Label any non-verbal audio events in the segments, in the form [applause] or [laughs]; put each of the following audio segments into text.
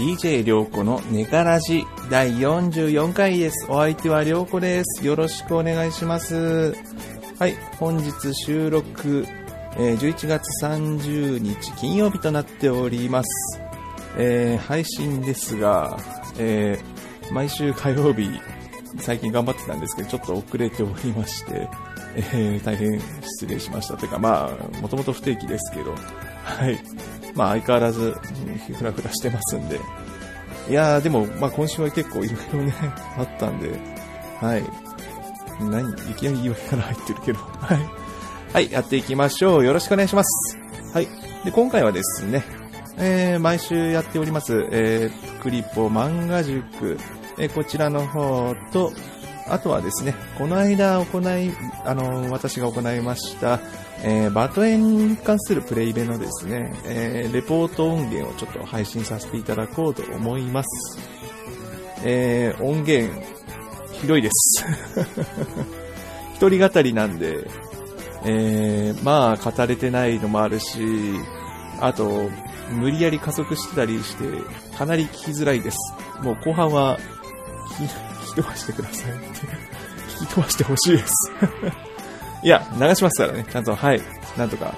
DJ りょうこのネカラジ第44回です。お相手はりょうこです。よろしくお願いします。はい、本日収録、えー11月30日金曜日となっております。えー配信ですが、えー毎週火曜日、最近頑張ってたんですけど、ちょっと遅れておりまして、えー大変失礼しました。というか、まあ、もともと不定期ですけど、はい。まあ、相変わらず、ふらふらしてますんで。いやー、でも、まあ、今週は結構いろいろね、[laughs] あったんで、はい。何いきなり言い訳から入ってるけど、[laughs] はい。はい、やっていきましょう。よろしくお願いします。はい。で、今回はですね、えー、毎週やっております、えー、クリポ漫画塾、えーこちらの方と、あとはですね、この間行い、あの、私が行いました、えーバトエンに関するプレイベのですね、えーレポート音源をちょっと配信させていただこうと思います。えー音源、ひどいです。[laughs] 一人語りなんで、えーまあ、語れてないのもあるし、あと、無理やり加速してたりして、かなり聞きづらいです。もう後半は、聞き聞き飛ばしてくださいって。聞き飛ばしてほしいです。いや、流しますからね。ちゃんと、はい。なんとか、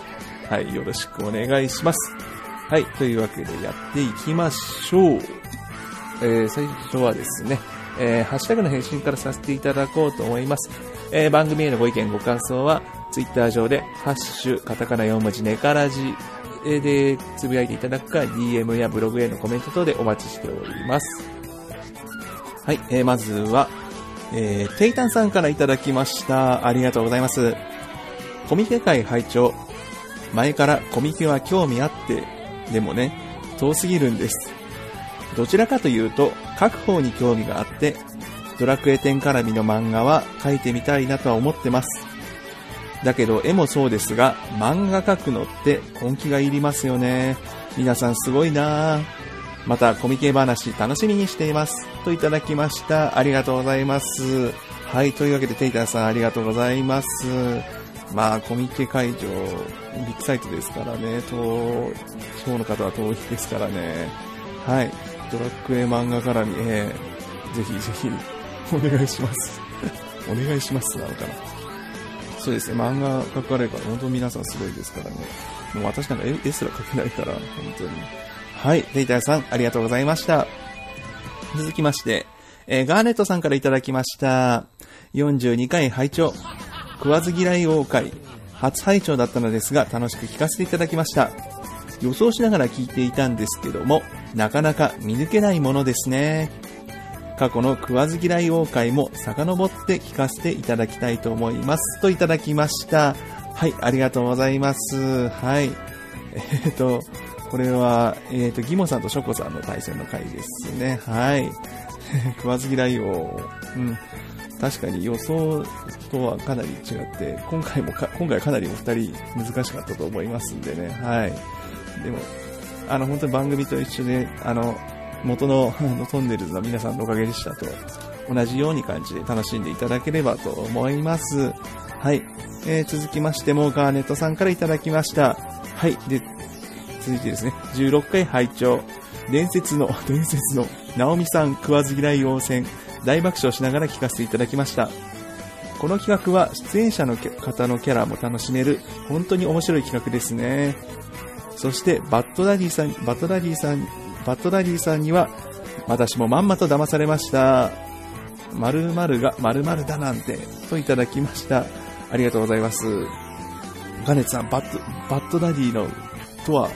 はい。よろしくお願いします。はい。というわけでやっていきましょう。えー最初はですね、えーハッシュタグの返信からさせていただこうと思います。えー番組へのご意見、ご感想は、ツイッター上で、ハッシュ、カタカナ4文字、ネカラジでつぶやいていただくか、DM やブログへのコメント等でお待ちしております。はい、えーまずは、えーテイタンさんからいただきました。ありがとうございます。コミケ会会長、前からコミケは興味あって、でもね、遠すぎるんです。どちらかというと、書く方に興味があって、ドラクエ10絡みの漫画は書いてみたいなとは思ってます。だけど絵もそうですが、漫画描くのって根気がいりますよね。皆さんすごいなぁ。またコミケ話楽しみにしています。といただきました。ありがとうございます。はい、というわけでテイターさんありがとうございます。まあ、コミケ会場、ビッグサイトですからね、と、地方の方は遠いですからね。はい、ドラクエ漫画絡み、えーぜひぜひ、お願いします。お願いしますなのかな。そうですね、漫画描かれるから、本当皆さんすごいですからね。もう私なんか絵すら描けないから、本当に。はい、デイターさん、ありがとうございました。続きまして、えーガーネットさんからいただきました。42回拝聴食わず嫌い王会。初拝聴だったのですが、楽しく聞かせていただきました。予想しながら聞いていたんですけども、なかなか見抜けないものですね。過去の食わず嫌い王会も遡って聞かせていただきたいと思います。といただきました。はい、ありがとうございます。はい。えっ、と、これは、えっ、と、ギモさんとショコさんの対戦の回ですね。はい。[laughs] 食わず嫌い王。うん。確かに予想とはかなり違って、今回もか、今回かなりお二人難しかったと思いますんでね。はい。でも、あの、本当に番組と一緒で、あの、元の [laughs] あのトンネルズの皆さんのおかげでしたと、同じように感じで楽しんでいただければと思います。はい。えー続きましても、ガーネットさんからいただきました。はい。で、続いてですね、16回拝聴伝説の、[laughs] 伝説の、ナオミさん食わず嫌い応戦、大爆笑しながら聞かせていただきました。この企画は出演者の方のキャラも楽しめる、本当に面白い企画ですね。そして、バッドダディさん、バッドダディさん、バッドダディさんには、私もまんまと騙されました。〇〇が〇〇だなんて、といただきました。ありがとうございます。ガネツさん、バッド、バッドダディの、とは、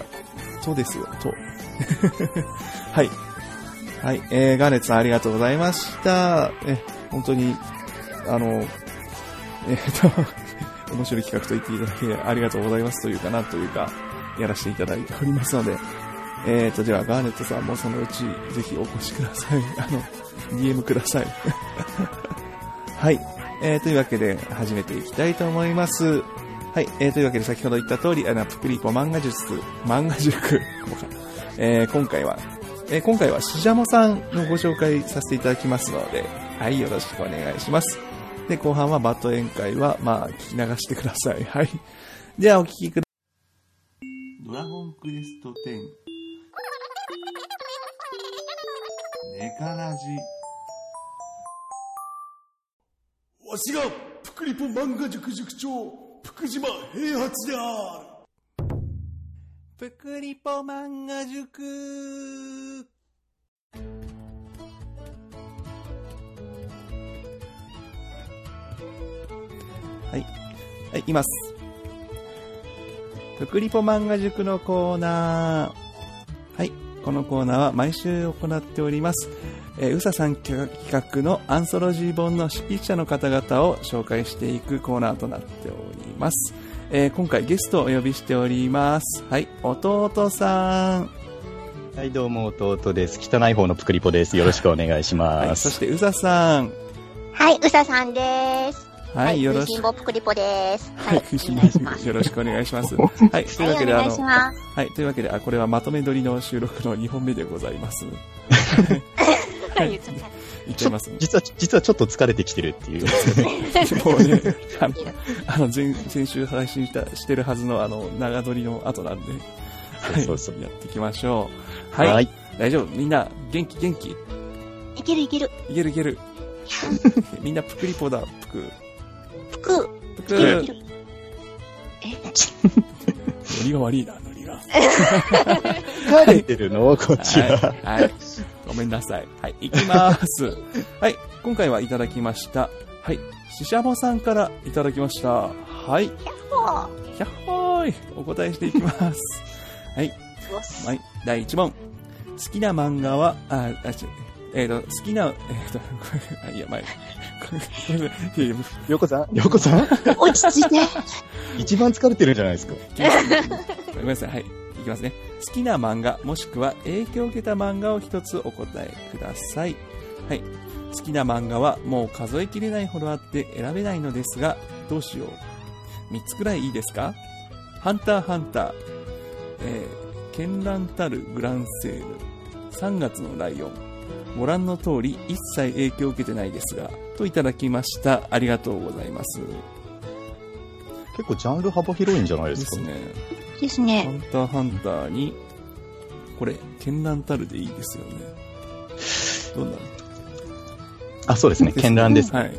とですよ、と。[laughs] はい。はい、えー、ガーネットさんありがとうございました。え、本当に、あの、えー、と、[laughs] 面白い企画と言っていただきありがとうございますというかなというか、やらせていただいておりますので、えーと、ではガーネットさんもそのうちぜひお越しください。[laughs] あの、DM ください。はい。えー、というわけで始めていきたいと思います。はい。えー、というわけで先ほど言った通り、あの、プクリポ漫画術、漫画塾、[laughs] えー、今回は、えー、今回はしじゃもさんのご紹介させていただきますので、はい、よろしくお願いします。で、後半はバット宴会は、まあ、聞き流してください。[laughs] はい。では、お聞きください。ドラゴンクエスト10。ネカラジわしが、プクリポ漫画塾塾長、福島平八である。ぷくりぽ漫画塾はい。はい、います。ぷくりぽ漫画塾のコーナー。はい。このコーナーは毎週行っております。えー、うささん企画のアンソロジー本の執筆者の方々を紹介していくコーナーとなっております。えー今回ゲストをお呼びしております。はい、弟さん。はい、どうも、弟です。汚い方のプクリポです。よろしくお願いしはい、ます。そしてうささん。はい、うささんです。はい、よろしく。食いしん坊ぷくりぽです。は、はいい、くしんお願いします。よろしくお願いします。[laughs] はい、というわはい、けで、あの。はい、というわけで、あ、これはまとめ撮りの収録の2本目でございます。はい、言っちゃった。いっちゃいますね。実は、実はちょっと疲れてきてるっていう。[laughs] もうね、あの、あの前、先週配信した、してるはずの、あの、長撮りの後なんで、はい、そうそうやっていきましょう。はい、はい。大丈夫。みんな、元気元気？いけるいける。いけるいける。[laughs] みんなぷくりぽだ、ぷく。ぷく。ぷく。いけるいノける。え、[laughs] リが悪いな、ノリが。疲れてるの？こっちは。はい。はい。ごめんなさい。はい。行きます。[laughs] はい。今回はいただきました。はい。ししゃもさんからいただきました。はい。もひゃっほーい。お答えしていきます。[laughs] はい。はい。第1問。好きな漫画は、あ、あ、ちえっ、と、好きな、えっ、と、これ、あいや、前。これ、これいやいやりょうこさんりょうこさん落ち着いて。一番疲れてるんじゃないですか。ごめんなさい。はい。いきますね。好きな漫画、もしくは影響を受けた漫画を一つお答えください。はい。好きな漫画はもう数えきれないほどあって選べないのですが、どうしよう。3つくらいいいですか？ハンターハンター、えー、絢爛たるグランセール、3月のライオン。ご覧の通り、一切影響を受けてないですが、といただきました。ありがとうございます。結構ジャンル幅広いんじゃないでか？ですすね。ですハね。ンターハンターに、これ、絢爛たるでいいですよね。どんな？あ、そうですね。絢爛です。はい。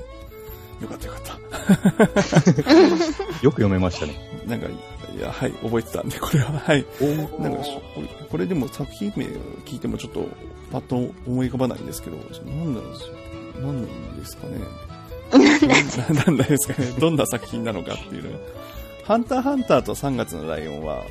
よかったよかった。[laughs] よく読めましたね。なんか、いや、はい、覚えてたんで、これは、はい。なんかしこれ、これでも作品名を聞いてもちょっと、パッと思い浮かばないんですけど、なんなんですなんなんですかね。[laughs] ななんなんですかね。どんな作品なのかっていうの。ハンターハンターと3月のライオンは、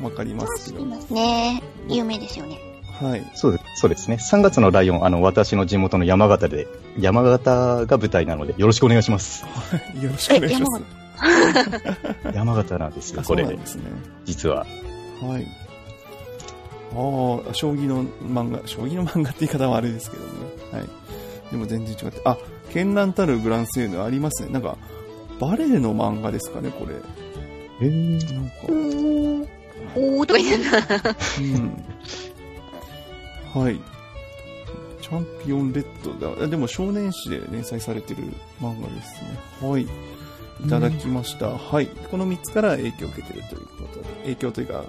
わかりますけど。いますね。有名ですよね。はい。そうですそうですね。3月のライオン、あの、私の地元の山形で、山形が舞台なので、よろしくお願いします。[laughs] よろしくお願いします。山形なんですよ、これうなん。ですね。実は。はい。ああ、将棋の漫画、将棋の漫画って言い方はあれですけどね。はい。でも全然違って、あ、絢爛たるグランセーヌありますね。なんか、バレエの漫画ですかね、これ。えー、なんか、おー。おーとか言ってた。うん。はい。チャンピオンレッドだ。あでも少年誌で連載されてる漫画ですね。はい。いただきました。はい。この3つから影響を受けてるということで、影響というか、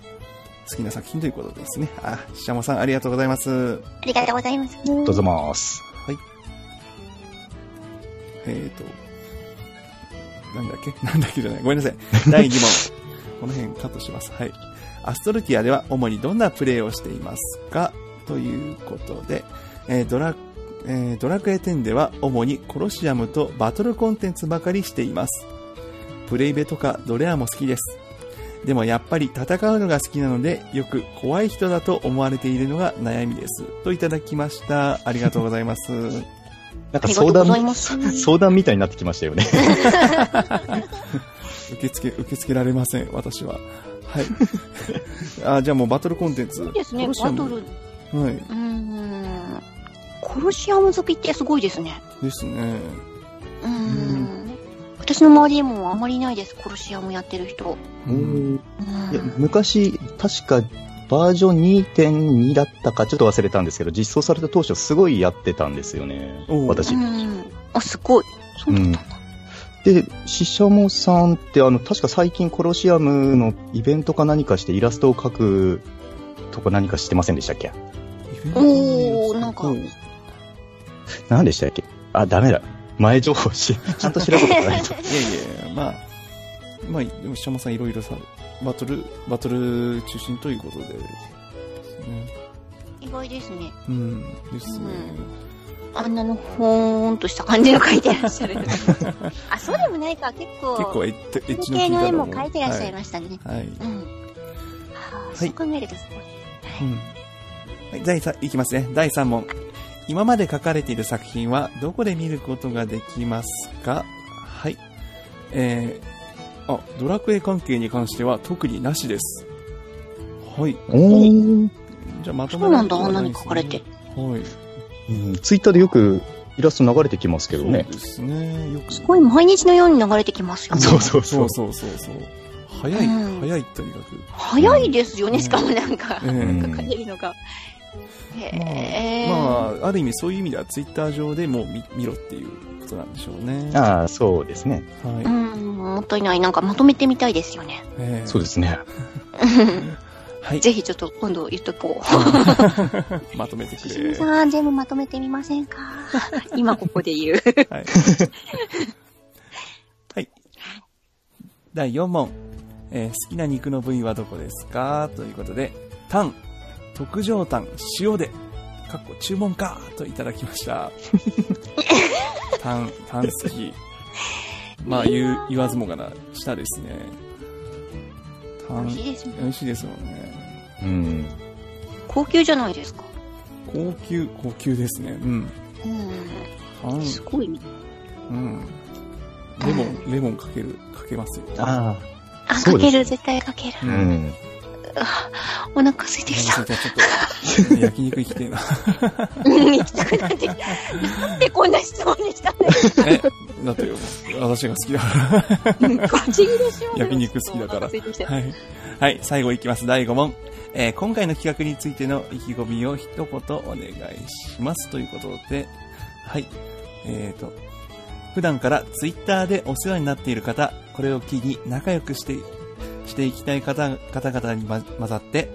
好きな作品ということですね。あ、ししゃもさんありがとうございます。ありがとうございます。どうぞます。はい。えーと、なんだっけ？[laughs] なんだっけじゃない。ごめんなさい。[laughs] 第2問。[laughs] この辺カットします。はい。アストルティアでは主にどんなプレイをしていますか？ということで、えードラ、えードラクエ10では主にコロシアムとバトルコンテンツばかりしています。プレイベとかドレアも好きです。でもやっぱり戦うのが好きなので、よく怖い人だと思われているのが悩みです。といただきました。ありがとうございます。なんか相談。相談みたいになってきましたよね。[laughs] 受け付け、受け付けられません、私は。はい。[laughs] あ、じゃあもうバトルコンテンツ。そうですね、バトル。うはい。ーん。コロシアム好きってすごいですね。ですね。うーん。私の周りにもあんまりいないです、コロシアムやってる人。うんいやうん。昔、確かバージョン2.2だったかちょっと忘れたんですけど、実装された当初すごいやってたんですよねお。う私う。ん。あ、すごい。そうだったんだ。で、シシャモさんってあの、確か最近コロシアムのイベントか何かしてイラストを描くとか何か知ってませんでしたっけ？おーなんかう何でしたっけ？あ、ダメだ。前情報し、[laughs] ちゃんと調べてないと。いやいや、まあ、まあ、でも、しゃまさんいろいろさ、バトル、バトル中心ということで、ね。意外ですね。うん、ですね。あんなのほーんとした感じの描いてらっしゃる。[laughs] あ、そうでもないか。結構、結構エッエッチの系の絵も描いてらっしゃいましたね。はい。はい。うん。はあ、そう考えるとすごい。うん。はい、第3、いきますね。第3問。今まで書かれている作品はどこで見ることができますか？はい。えー、あ、ドラクエ関係に関しては特になしです。はい。おー。じゃあまとめそうなんだ、あんなに書かれて。はい。うん、ツイッターでよくイラスト流れてきますけどねそう。ですね。よく。すごい毎日のように流れてきますよね。[laughs] そうそうそそうう。そうそうそう。早い、うん早いとにかく。早いですよね、しかもなんか、ええうん書かれるのが。へえ。まあ、ある意味そういう意味ではツイッター上でもう見見ろっていうことなんでしょうね。ああ、そうですね。はい。うん、もったいない。なんかまとめてみたいですよね。ええそうですね。はい。ぜひちょっと今度言っとこう。[laughs] まとめてくれ。さん、全部まとめてみませんか？[laughs] 今ここで言う。はい。[laughs] はい。第4問。えー好きな肉の部位はどこですか？ということで、タン、特上タン、塩で、かっこ注文かといただきました。[laughs] タン、タン好き。まあ、言う、言わずもがな、舌ですね。タン、美味しいですね。美味しいですもんね。うん。高級じゃないですか。高級、高級ですね。うん。うん。すごいね。うん。レモン、レモンかける、かけますよ。ああ、そうですかける、絶対かける。あ。うん。[laughs] お腹空いてきた。ちょっと、焼肉行きてえな。うん、行きたくなってきた。なんでこんな質問にしたんだよ。え、だってよ、私が好きだかうん不思議でしょ焼肉好きだから。はい。はい、最後いきます。第5問。えー今回の企画についての意気込みを一言お願いします。ということで、はい。えーと、普段からツイッターでお世話になっている方、これを機に仲良くして、していきたい方方々に、ま、混ざって、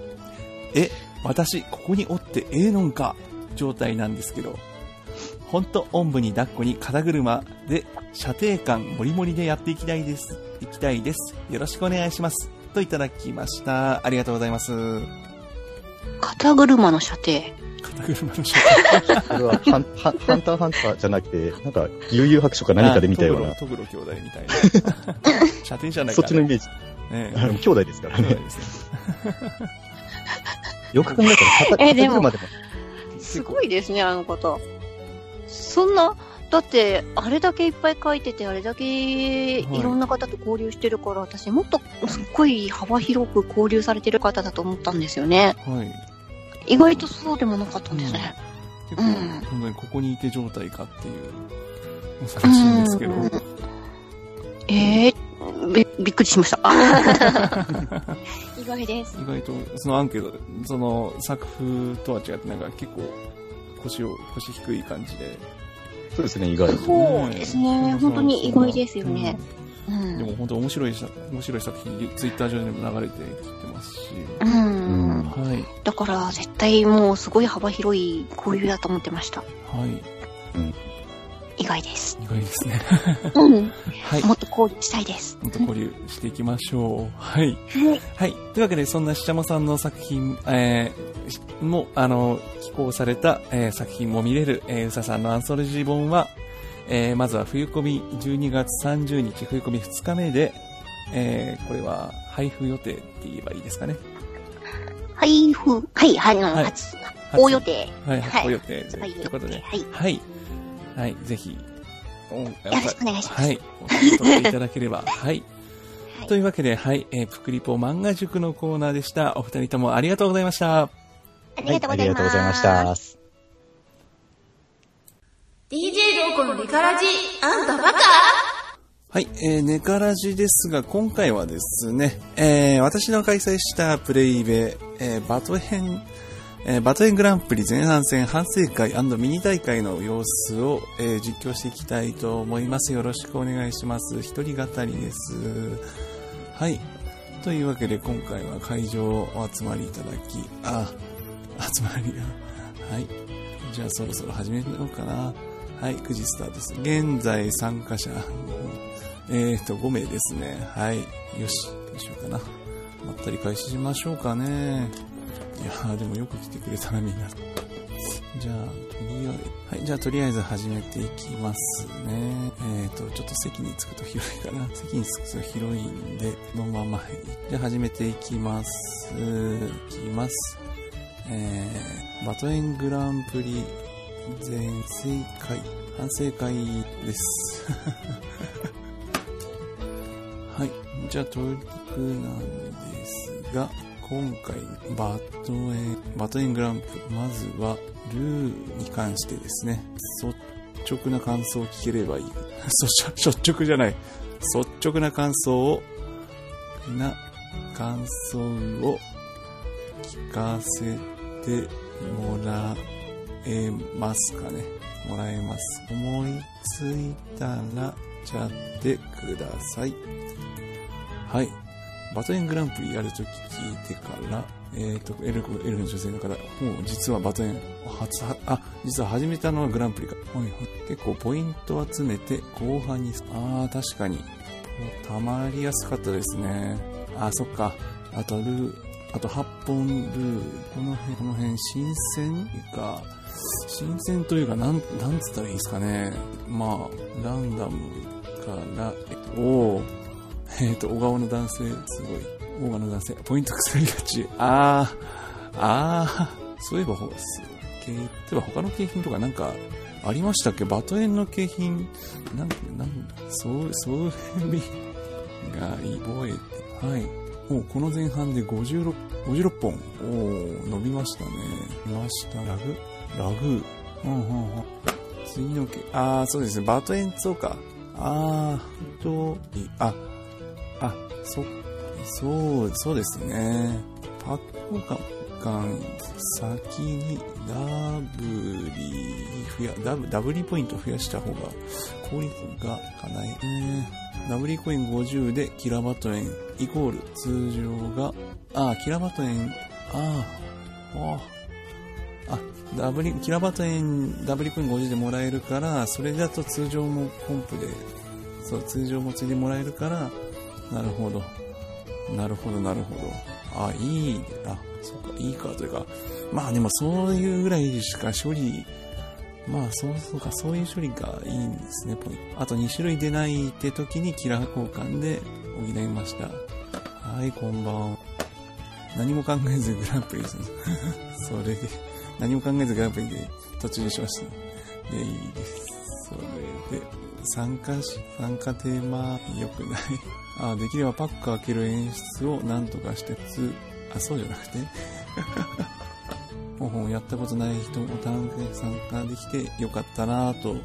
え、私、ここにおってええのんか状態なんですけど、ほんと、おんぶに抱っこに肩車で、射程感もりもりでやっていきたいです。いきたいです。よろしくお願いします。といただきました。ありがとうございます。肩車の射程。肩車の射 [laughs] これはハン、ハンターハンターじゃなくて、なんか、悠々白書か何かで見たような、[laughs] トグロトグロ兄弟みたいな。[laughs] 射程じゃないかそっちのイメージ。ねあの兄弟ですからね。ですね。よく考えたら肩、えでも肩車でも。すごいですね、あの方。そんな、だって、あれだけいっぱい書いてて、あれだけいろんな方と交流してるから、私もっとすっごい幅広く交流されてる方だと思ったんですよね。はい。意外とそうでもなかったんですね。結構、うん本当にここにいて状態かっていう、恐ろしいんですけど。うんええび、びっくりしました。[laughs] 意外です。意外と、そのアンケートで、その作風とは違って、なんか結構、腰を、腰低い感じで。そうですね、意外と。そうですね。本当に意外ですよね。ううんでん。も本当面白いさ、面白い作品、ツイッター上でも流れてきてますし。うん。はい。だから、絶対もうすごい幅広い交流だと思ってました。はい。意外です。意外ですね。うん。[laughs] はい。もっと交流したいです。もっと交流していきましょう。はい。はい。はい。というわけで、そんなしちゃまさんの作品、えーしも、あの、寄稿された、えー作品も見れる、えーうささんのアンソロジー本は、えーまずは冬込み12月30日、冬込み2日目で、えーこれは配布予定って言えばいいですかね。配布。はい、はい、あの、はい初、大予定。はい、はい予定で。とはいいうことで、はいはい。はい、ぜひ、およろしくお願いしますはい、お聞き取っていただければ。[laughs] はい。はいというわけで、はい、えー、ぷくりぽ漫画塾のコーナーでした。お二人ともありがとうございました。ありがとうございます。ありがとうございました。DJ ローコのリカラジ、あんたバカ？はい、えー、ネカラジですが、今回はですね、えー、私の開催したプレイベ、えー、バト編、えー、バト編グランプリ前半戦反省会ミニ大会の様子を、えー、実況していきたいと思います。よろしくお願いします。一人語りです。はい。というわけで、今回は会場をお集まりいただき、あ、集まりが、[laughs] はい。じゃあそろそろ始めようかな。はい、9時スタートです。現在参加者、えーと、5名ですね。はい。よし、どうしようかな。まったり開始しましょうかね。いや、でもよく来てくれたな、みんな。じゃあ、とりあえず、はい、じゃあとりあえず始めていきますね。えーと、ちょっと席に着くと広いかな。席に着くと広いんで、このまま、じゃあ始めていきます。いきます。えー、バトエングランプリ全正解、反省会です。[laughs] はい。じゃあ、 TOEIC なんですが、今回、バトエン、バトエングランプリ、まずは、ルーに関してですね、率直な感想を聞ければいい。[laughs] 率率直じゃない。率直な感想を、な、感想を聞かせてもらえますかね。もらえます。思いついたら、ちゃってください。はい。バトエングランプリやると聞いてから、えっ、と、エルエルフの女性の方、もう実はバトエン、初、あ、実は始めたのはグランプリか。はいはい。結構ポイント集めて後半に、あー、確かに、たまりやすかったですね。あ、そっか。あと、ルー、あと8本ルー、この辺、この辺、新鮮か、新鮮というか、なん、なんつったらいいですかね。まあ、ランダムから、え、おー、[laughs] えっ、と、小顔の男性、すごい。大顔の男性、ポイント腐りがち。あー、あー、そういえば、例えば他の景品とかなんか、ありましたっけ？バトエンの景品、なん、なん、そう、そういう意味 [laughs] が覚えて、はい。もうこの前半で56、56本。おー、伸びましたね。伸びました。ラグ？ラグうんうんうん。次のけ、あー、そうですね。バトエンそうか。あー、と、いあ、あ、そ、そう、そうですね。パッコカ間先にダブリ増や、ダブ、ダブリポイント増やした方が効率がかない。ダブリコイン50でキラバト円イコール通常が、あ、キラバト円、ああ、あ、あ、ダブリ、キラバト円、ダブリコイン50でもらえるから、それだと通常もコンプで、そう、通常もついでもらえるから、なるほど。なるほど、なるほど。あ、いい、あ、そうか、いいか、というか。まあでもそういうぐらいしか処理、まあそうそうか、そういう処理がいいんですね、ポイント。あと2種類出ないって時にキラー交換で補いました。はい、こんばんは。何も考えずグランプリですね。[laughs] それで、何も考えずグランプリで途中にしました。で、いいです。それで、参加し、参加テーマ良くない。[laughs] あ、できればパック開ける演出を何とかしてつ、あ、そうじゃなくて？ほんほんやったことない人も単で参加できてよかったなぁと、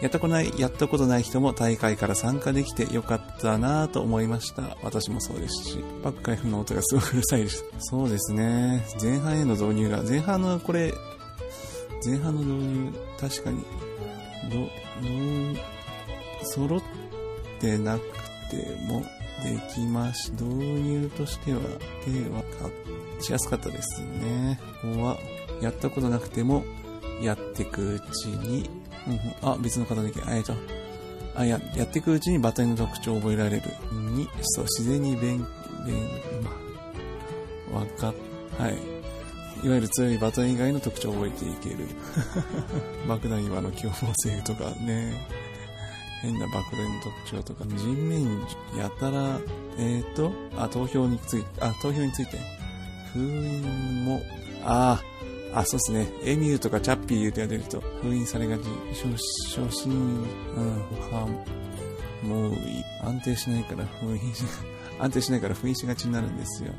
やったことない、やったことない人も大会から参加できてよかったなぁと思いました。私もそうですし、パック開封の音がすごくうるさいです。そうですね。前半への導入が、前半のこれ、前半の導入、確かに、ど、ど、揃ってなくてもできまし、導入としては、手はかしやすかったですね。ここは、やったことなくても、やってくうちに、うん、あ、別の方だけ、あえっと、あ、や、やっていくうちにバトンの特徴を覚えられる。に、そう、自然に勉、勉、ま、わかっ、はい。いわゆる強いバトン以外の特徴を覚えていける。[laughs] 爆弾岩の凶暴性とかね。変な爆弾の特徴とか、人面やたら、えっ、ー、と、あ、投票について、あ、投票について。封印も、ああ、あ、そうですね。エミューとかチャッピー言うてが出ると封印されがち。初、初心、うん、は、もう、安定しないから封印し、[laughs] 安定しないから封印しがちになるんですよ。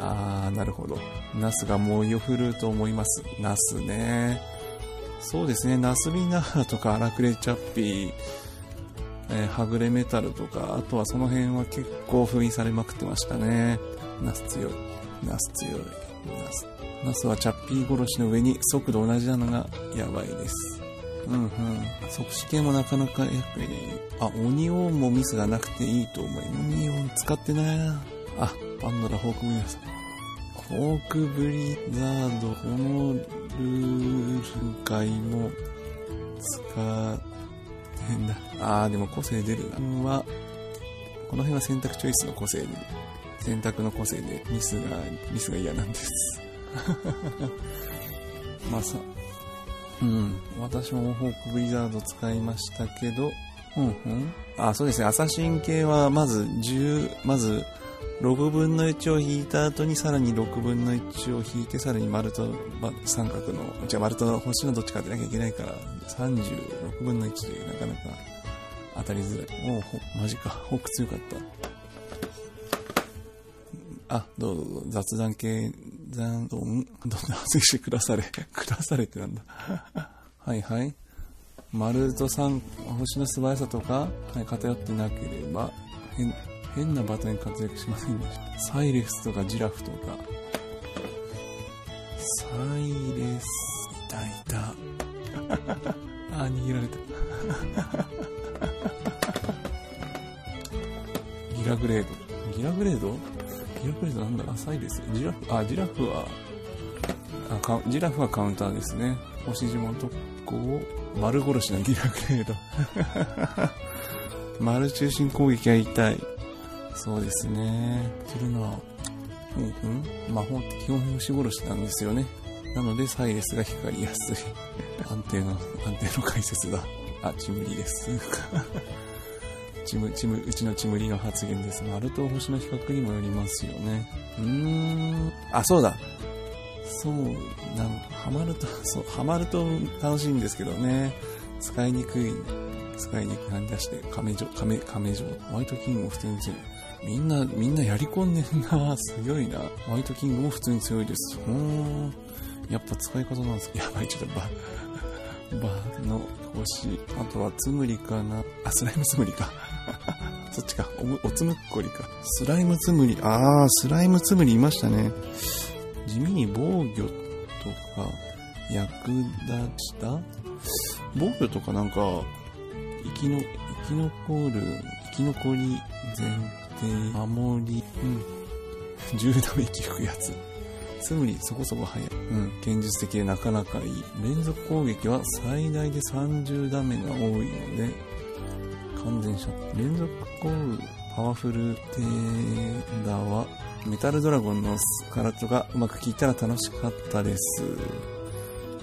あー、なるほど。ナスがもう夜降ると思います。ナスね。そうですね。ナスビナーとか荒くれチャッピー、えー、はぐれメタルとか、あとはその辺は結構封印されまくってましたね。ナス強い。ナス強い。ナス。ナスはチャッピー殺しの上に速度同じなのがやばいです。うんうん。即死系もなかなかやっぱり、あ、鬼王もミスがなくていいと思います。鬼王使ってないな。あ、パンドラホークブリザード。ホークブリザード、このルール界も、使変だ。あー、でも個性出るな。は、この辺は選択チョイスの個性で、選択の個性でミスが、ミスが嫌なんです。[laughs] まあさ、うん。私もホークブリザード使いましたけど、うんうん。あ、そうですね。アサシン系は、まず10、まず、6分の1を引いた後にさらに6分の1を引いて、さらに丸とま三角の、じゃ丸と星のどっちか当てなきゃいけないから、36分の1でなかなか当たりづらい。おう、マジか。ホーク強かった。あ、どうぞどうぞ、雑談系、残、どん、どんどん発してくだされ。[laughs] くだされってなんだ。[laughs] はいはい。丸と三、星の素早さとか、はい、偏ってなければ、変、変なバトンに活躍しませんでした。サイレスとかジラフとか。サイレス、いたいた。[laughs] あ、逃げられた。[laughs] ギラグレード。ギラグレード？ギラグレードなんだ？あ、サイレス？ジラフ、あ、ジラフは、あカウジラフはカウンターですね。星島特攻を丸殺しのギラグレード。[laughs] 丸中心攻撃は痛い。そうですね。するのは、うんうん。魔法って基本星殺しなんですよね。なので、サイレスが光りやすい。[laughs] 安定の、安定の解説だ。あ、チムリです。[laughs] チム、チム、うちのチムリの発言です。丸と星の比較にもよりますよね。うーん。あ、そうだ。そう、なんハマると、[laughs] そう、ハマると楽しいんですけどね。使いにくい、使いにくいなん出して、亀女、亀、亀女。ホワイトキングも普通に強い。みんな、みんなやり込んでんなすごいな。ホワイトキングも普通に強いです。うーん。やっぱ使い方なんですかやばい、ちょっとバ、バ [laughs] の星。あとはツムリかな。あ、スライムツムリか。[laughs] そっちか。お、おつむっこりか。スライムツムリ。あー、スライムツムリいましたね。地味に防御とか役立した？防御とかなんか、生きの、生き残る、生き残り、前、守り、うん。10ダメージ吹くやつ。つむりそこそこ速い。うん。現実的でなかなかいい。連続攻撃は最大で30ダメが多いので、完全シャット。連続攻撃、パワフルテーダーは、メタルドラゴンのスカラットがうまく効いたら楽しかったです。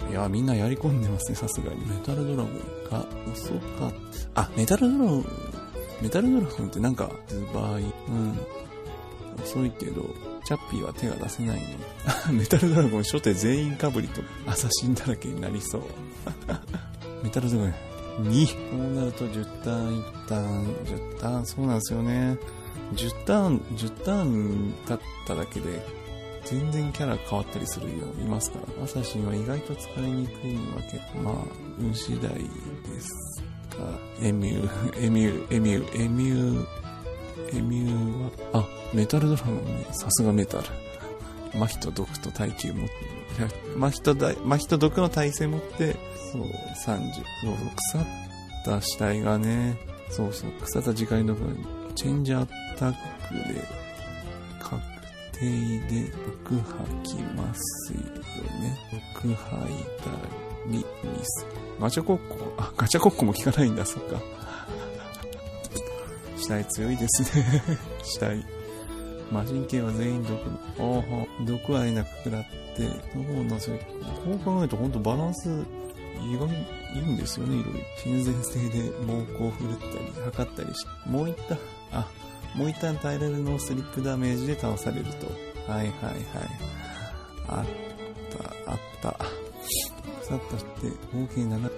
いや、みんなやり込んでますね、さすがに。メタルドラゴンが遅かった。あ、メタルドラゴン、メタルドラゴンってなんか、場合、うん。遅いけど、チャッピーは手が出せないね。[laughs] メタルドラゴン初手全員かぶりとアサシンだらけになりそう。[laughs] メタルドラゴン2。こうなると10ターン、1ターン、10ターン、そうなんですよね。10ターン、10ターン経っただけで、全然キャラ変わったりするよ、いますから。アサシンは意外と使いにくいわけ。まあ、運次第です、エミュー、エミュー、エミュー、エミュー、エミューは、あ、メタルドラゴンね、さすがメタル。マヒと毒と耐久持って、マヒとだマヒと毒の耐性持って、そう、30。そうそう、腐った死体がね、そうそう、腐った時間のところに、チェンジアタックで、確定で毒吐きますよね。毒吐いたり、ミス。ガチャコッコ、あ、ガチャコッコも効かないんだ、そっか。[laughs] 死体強いですね。[laughs] 死体。魔人系は全員毒。あは、毒はえなく食らって、そうなんですよ。こう考えると本当バランス、意外にいいんですよね、いろいろ。親善性で猛攻を振るったり、測ったりして。もう一旦、あ、もう一旦耐えられるノースリップダメージで倒されると。はいはいはい。あった、あった。さっとして、合計7、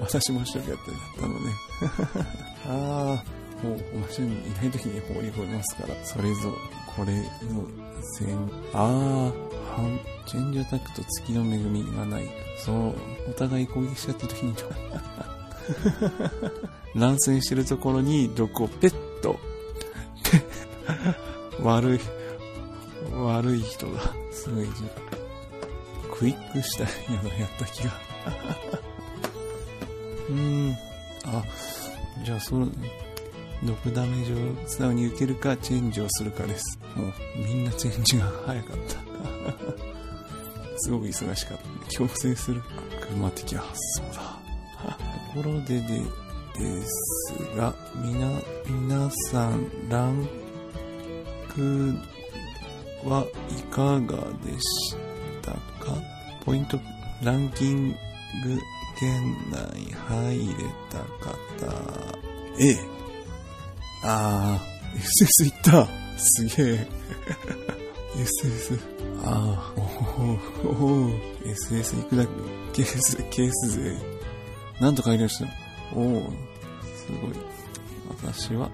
私も一生懸命やったのね。[laughs] ああ。もう、マシンいない時に放り込みますから、それぞ、これの線、あー、半、チェンジアタックと月の恵みがない。そう、お互い攻撃しちゃった時に、[laughs] 乱戦してるところに毒をペッと、[laughs] 悪い、悪い人だ。すごいじゃん、クイックしたいやのやった気が。[laughs] うん、あ、じゃあ、そう、毒ダメージを素直に受けるか、チェンジをするかです。もう、みんなチェンジが早かった。[laughs] すごく忙しかった。強制する。悪魔的発想だ。[laughs] ところでで、ですが、みな、皆さん、ランクはいかがでした？か？ポイント、ランキング圏内入れた方、ええ。あー、SS いったすげえ。SS。あー、おおおお SS いくだけ、ケース、ケース勢。なんとか入りました。おおすごい。私は、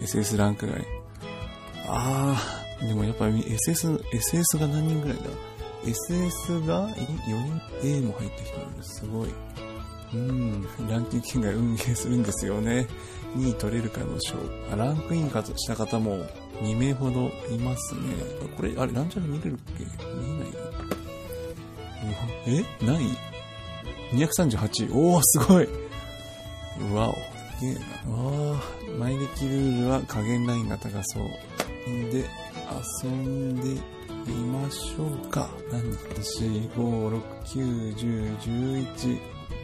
SS ランク外。あー、でもやっぱり SS、SS が何人ぐらいだ？?SS が4人 ?A も入った人いる。すごい。うん、ランキング圏外運営するんですよね。2位取れるかの賞。あランクインした方も2名ほどいますね。これ、あれ、ランチャーで見れるっけ？見えないえ何位 ?238 位。おー、すごいわお。すげえな。わー、前歴ルールは加減ラインが高そう。んで、遊んでみましょうか。何 ?4、5、6、9、10、11。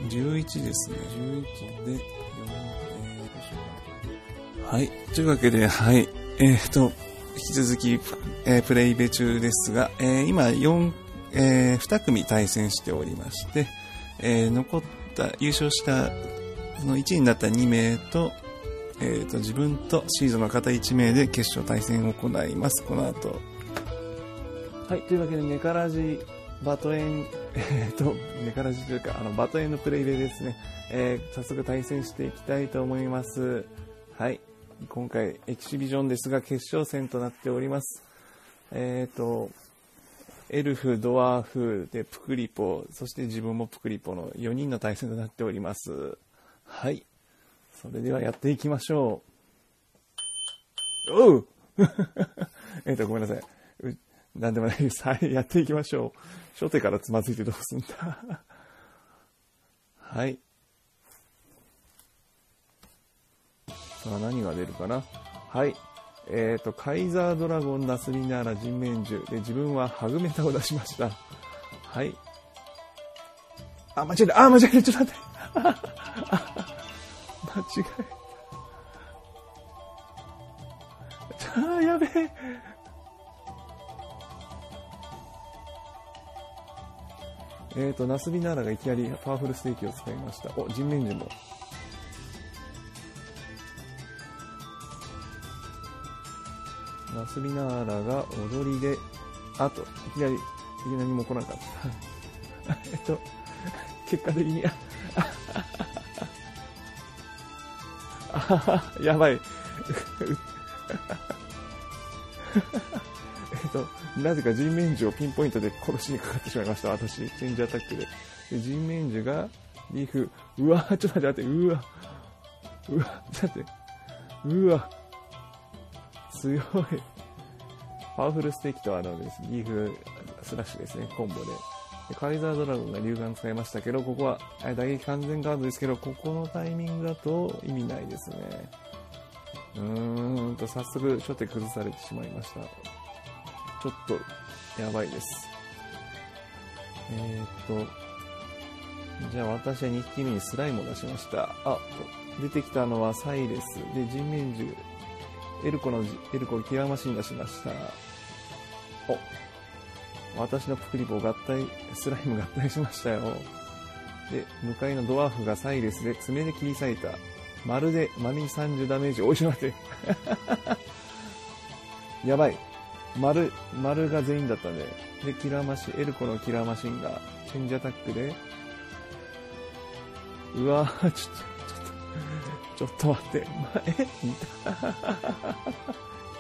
11ですね。11で、4、えー、はい。というわけで、はい。えー、と、引き続き、えー、プレイベ中ですが、えー、今、4、えー、2組対戦しておりまして、えー、残った、優勝した、その1位になった2名と、えー、と、自分とシーズンの方1名で決勝対戦を行います。この後。はい。というわけで、ネカラジバトエン、[laughs] えっ、と、ネカラジというか、あの、バトエンのプレイでですね、えー、早速対戦していきたいと思います。はい。今回、エキシビジョンですが、決勝戦となっております。えっ、と、エルフ、ドワーフでプクリポ、そして自分もプクリポの4人の対戦となっております。はい。それではやっていきましょう。おう [laughs] えっと、ごめんなさい。なんでもないです。はい、やっていきましょう。初手からつまずいてどうすんだ。はい。さあ、何が出るかな。はい。えっ、と、カイザードラゴン、ナスリナーラ、人面獣。で、自分はハグメタを出しました。はい。あ、間違えた。あ、間違えた。ちょっと待って。[laughs] 間違えた。[laughs] あ、やべえ。えーと、ナスビナーラがいきなりパワフルステーキを使いました。お、人面獣も。ナスビナーラが踊りで、あと、いきなり、いきなりも来なかった。[laughs] えっと、結果的に、あやばい。なぜか人面獣をピンポイントで殺しにかかってしまいました、私。チェンジアタックで。で人面獣が、リーフ、うわちょっと待って待って、うわうわちょっと待って、うわ強い。パワフルステーキとあのです、リーフスラッシュですね、コンボで。でカイザードラゴンが竜眼使いましたけど、ここは打撃完全ガードですけど、ここのタイミングだと意味ないですね。うーんと、早速初手崩されてしまいました。ちょっと、やばいです。えー、っと、じゃあ私は2匹目にスライムを出しました。あ、出てきたのはサイレス。で、人面獣。エルコの、エルコキラーマシン出しました。お、私のプクリポ合体、スライム合体しましたよ。で、向かいのドワーフがサイレスで爪で切り裂いた。まるで、丸に30ダメージ。おいしょ待って。[laughs] やばい。丸、丸が全員だったんで。で、キラーマシン、エルコのキラーマシンが、チェンジアタックで、うわぁ、ちょっと、ちょっと、ちょっと待って。ま、え ?2 ター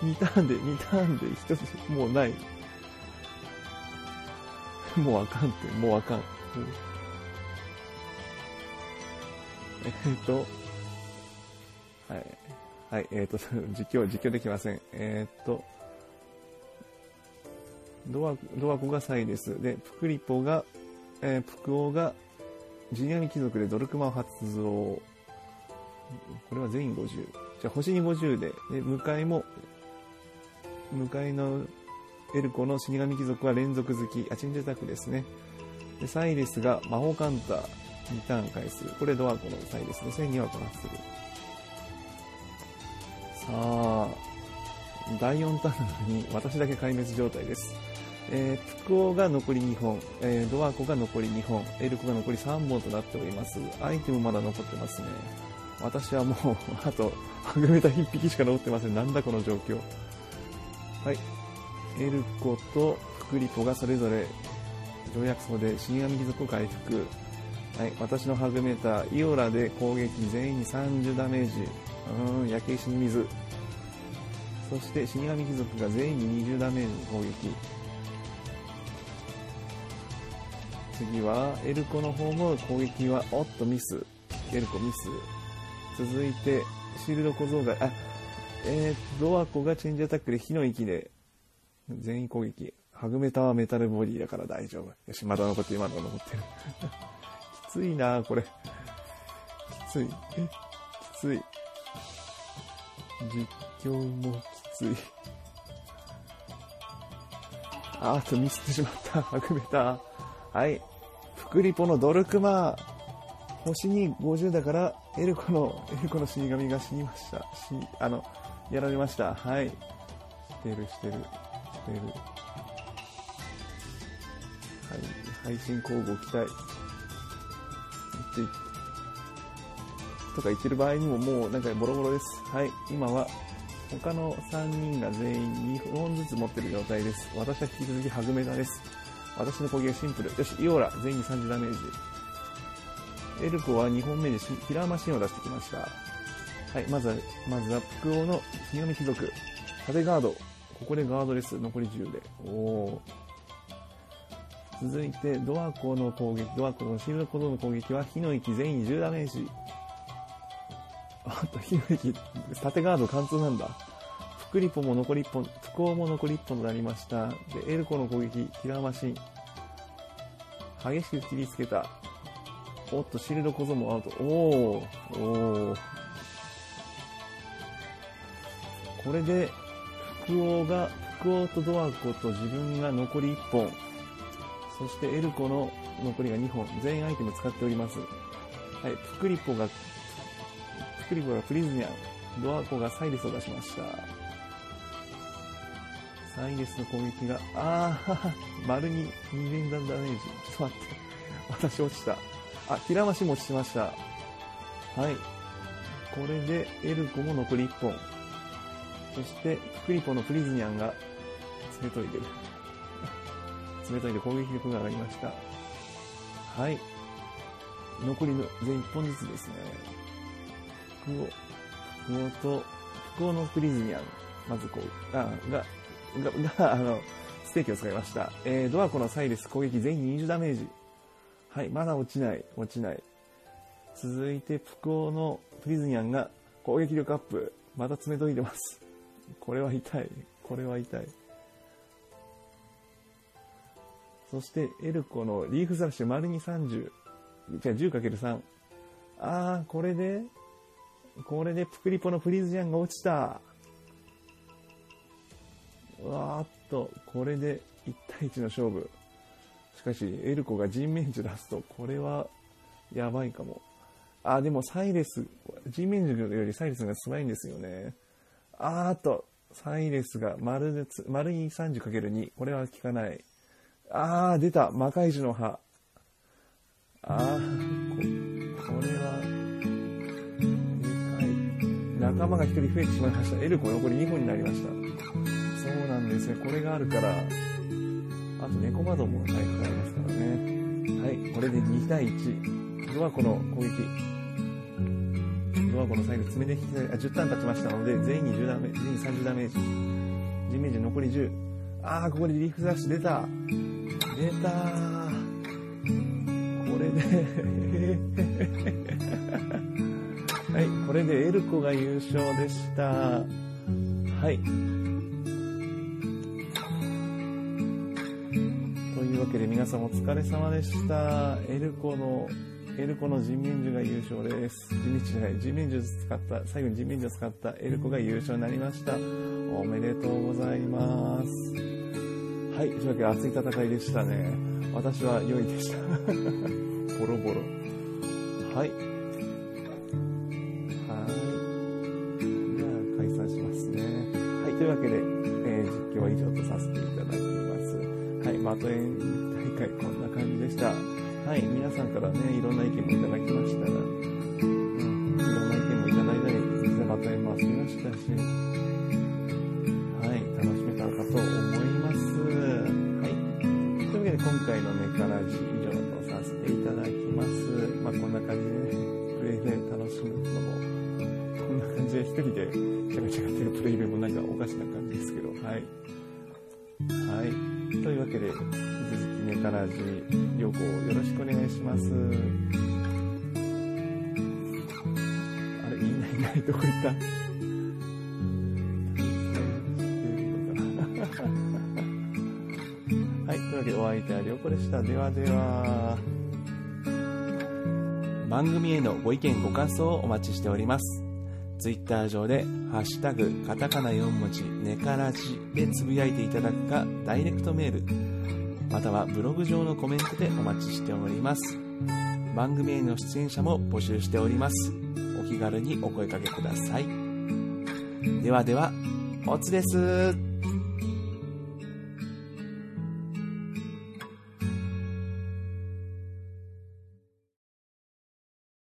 ン ?2 ターンで、2ターンで一つ、もうない。もうあかんって、もうあかん。うんえっと、はい。はい、えっ、と、[laughs] 実況、実況できません。えっ、と、ドワ、ドワコがサイレス。で、プクリポが、えー、プクオが、ジニアミ貴族でドルクマを発動。これは全員50。じゃあ、星に50で、で、向かいも、向かいのエルコの死神貴族は連続好き、あ、チンジアタクですね。で、サイレスが魔法カンター。2ターン回数。これドアコの際ですね。1002はこなする。さあ、第4ターンに私だけ壊滅状態です。えー、プクオが残り2本、えー、ドアコが残り2本、エルコが残り3本となっております。アイテムまだ残ってますね。私はもう、[laughs] あと、はぐめた1匹しか残ってません。なんだこの状況。はい。エルコとプクリポがそれぞれ条約層で死神貴族を回復。はい。私のハグメーター、イオラで攻撃全員に30ダメージ。うーん、焼け石に水。そして死神貴族が全員に20ダメージの攻撃。次は、エルコの方も攻撃は、おっとミス。エルコミス。続いて、シールド小僧が、あ、えー、ドアコがチェンジアタックで火の息で、全員攻撃。ハグメタはメタルボディだから大丈夫。よし、まだ残ってる、まだ残ってる。[laughs] きついなこれ。きつい。え、きつい。実況もきつい。あーっとミスってしまった。ハグメタ。はい。フクリポのドルクマ。星に50だから、エルコの、エルコの死神が死にました。死、あの、やられました。はい。してる、してる、してる。はい。配信交互期待。とか言ってる場合にももうなんかボロボロです。はい。今は、他の3人が全員2本ずつ持ってる状態です。私は引き続きハグメガです。私の攻撃はシンプル。よし、イオーラ、全員に30ダメージ。エルコは2本目でキラーマシンを出してきました。はい、まずは、まずは、プクオの死神貴族。縦ガード。ここでガードレス。残り10で。おー。続いて、ドアコの攻撃、ドアコのシールドコードの攻撃は、火の息全員10ダメージ。あと、火の息、縦ガード貫通なんだ。クリポも残り1本、フクオも残り1本となりました。で、エルコの攻撃、キラーマシン。激しく切りつけた。おっと、シールド小僧もアウト。おー、おー。これで、福王が、福王とドアコと自分が残り1本。そしてエルコの残りが2本。全員アイテム使っております。はい、プクリポが、プクリポがプリズニャン。ドアコがサイレスを出しました。サイレスの攻撃が、あー、[laughs] 丸に2連弾ダメージ。ちょっと待って。私落ちた。あ、キラマシも落ちました。はい。これで、エルコも残り1本。そして、クリポのプリズニャンが、爪研いでる。[laughs] 爪研いで攻撃力が上がりました。はい。残りの全1本ずつですね。福王、福王と、福王のプリズニャン。まずこう、あ、が、が、が、あの、ステーキを使いました。えー、ドアコのサイレス攻撃全員20ダメージ。はい、まだ落ちない、落ちない。続いて、プコーのプリズニャンが攻撃力アップ。また爪研いでます。これは痛い。これは痛い。そして、エルコのリーフスラッシュ丸に30。じゃあ 10×3。あー、これで、これでプクリポのプリズニャンが落ちた。わーっと、これで1対1の勝負。しかし、エルコが人面樹出すと、これは、やばいかも。あ、でもサイレス、人面樹よりサイレスが素早いんですよね。あーっと、サイレスが丸でつ、丸に 30×2。これは効かない。あー、出た魔界樹の葉。あー、こ、これは、でかい。仲間が一人増えてしまいました。エルコ残り2本になりました。そうなんですね。これがあるから、あと猫窓も回復ありますからね。はい、これで2対1。ドアコの攻撃。ドアコの最後、爪で引き下げ、あ、10ターン経ちましたので、全員に10ダメ、全員30ダメージ。人面樹残り10。あー、ここでリーフザッシュ出た。出た。これで [laughs] はい、これでエルコが優勝でした。はい。けで皆さんお疲れ様でした。エルコの、エルコの人面樹が優勝です。人面樹じゃない、人面樹使った、最後に人面樹を使ったエルコが優勝になりました。おめでとうございます。はい、というわけで熱い戦いでしたね。私は良いでした。[laughs] ボロボロ。はい。はい。じゃあ、解散しますね。はい。というわけで、えー実況は以上とはい。バトエン大会、こんな感じでした。はい。皆さんからね、いろんな意見もいただきましたが、うん、いろんな意見もいただいたり、実際バトエンも遊びましたし、はい。楽しめたかと思います。はい。というわけで、今回のネカラジ以上とさせていただきます。まあ、こんな感じでね、プレイで楽しむのも、こんな感じで一人でチャカチャカってるプレイでもなんかおかしな感じですけど、はい。はい。けで、引き続きネカラジ旅行よろしくお願いします。あれ、いないいない、どこ行った？[laughs] はい。というわけで、お相手はりょうこでした。ではでは。番組へのご意見ご感想をお待ちしております。ツイッター上で、ハッシュタグ、カタカナ4文字、ネカラジでつぶやいていただくか、ダイレクトメール、またはブログ上のコメントでお待ちしております。番組への出演者も募集しております。お気軽にお声掛けください。ではでは、おつです。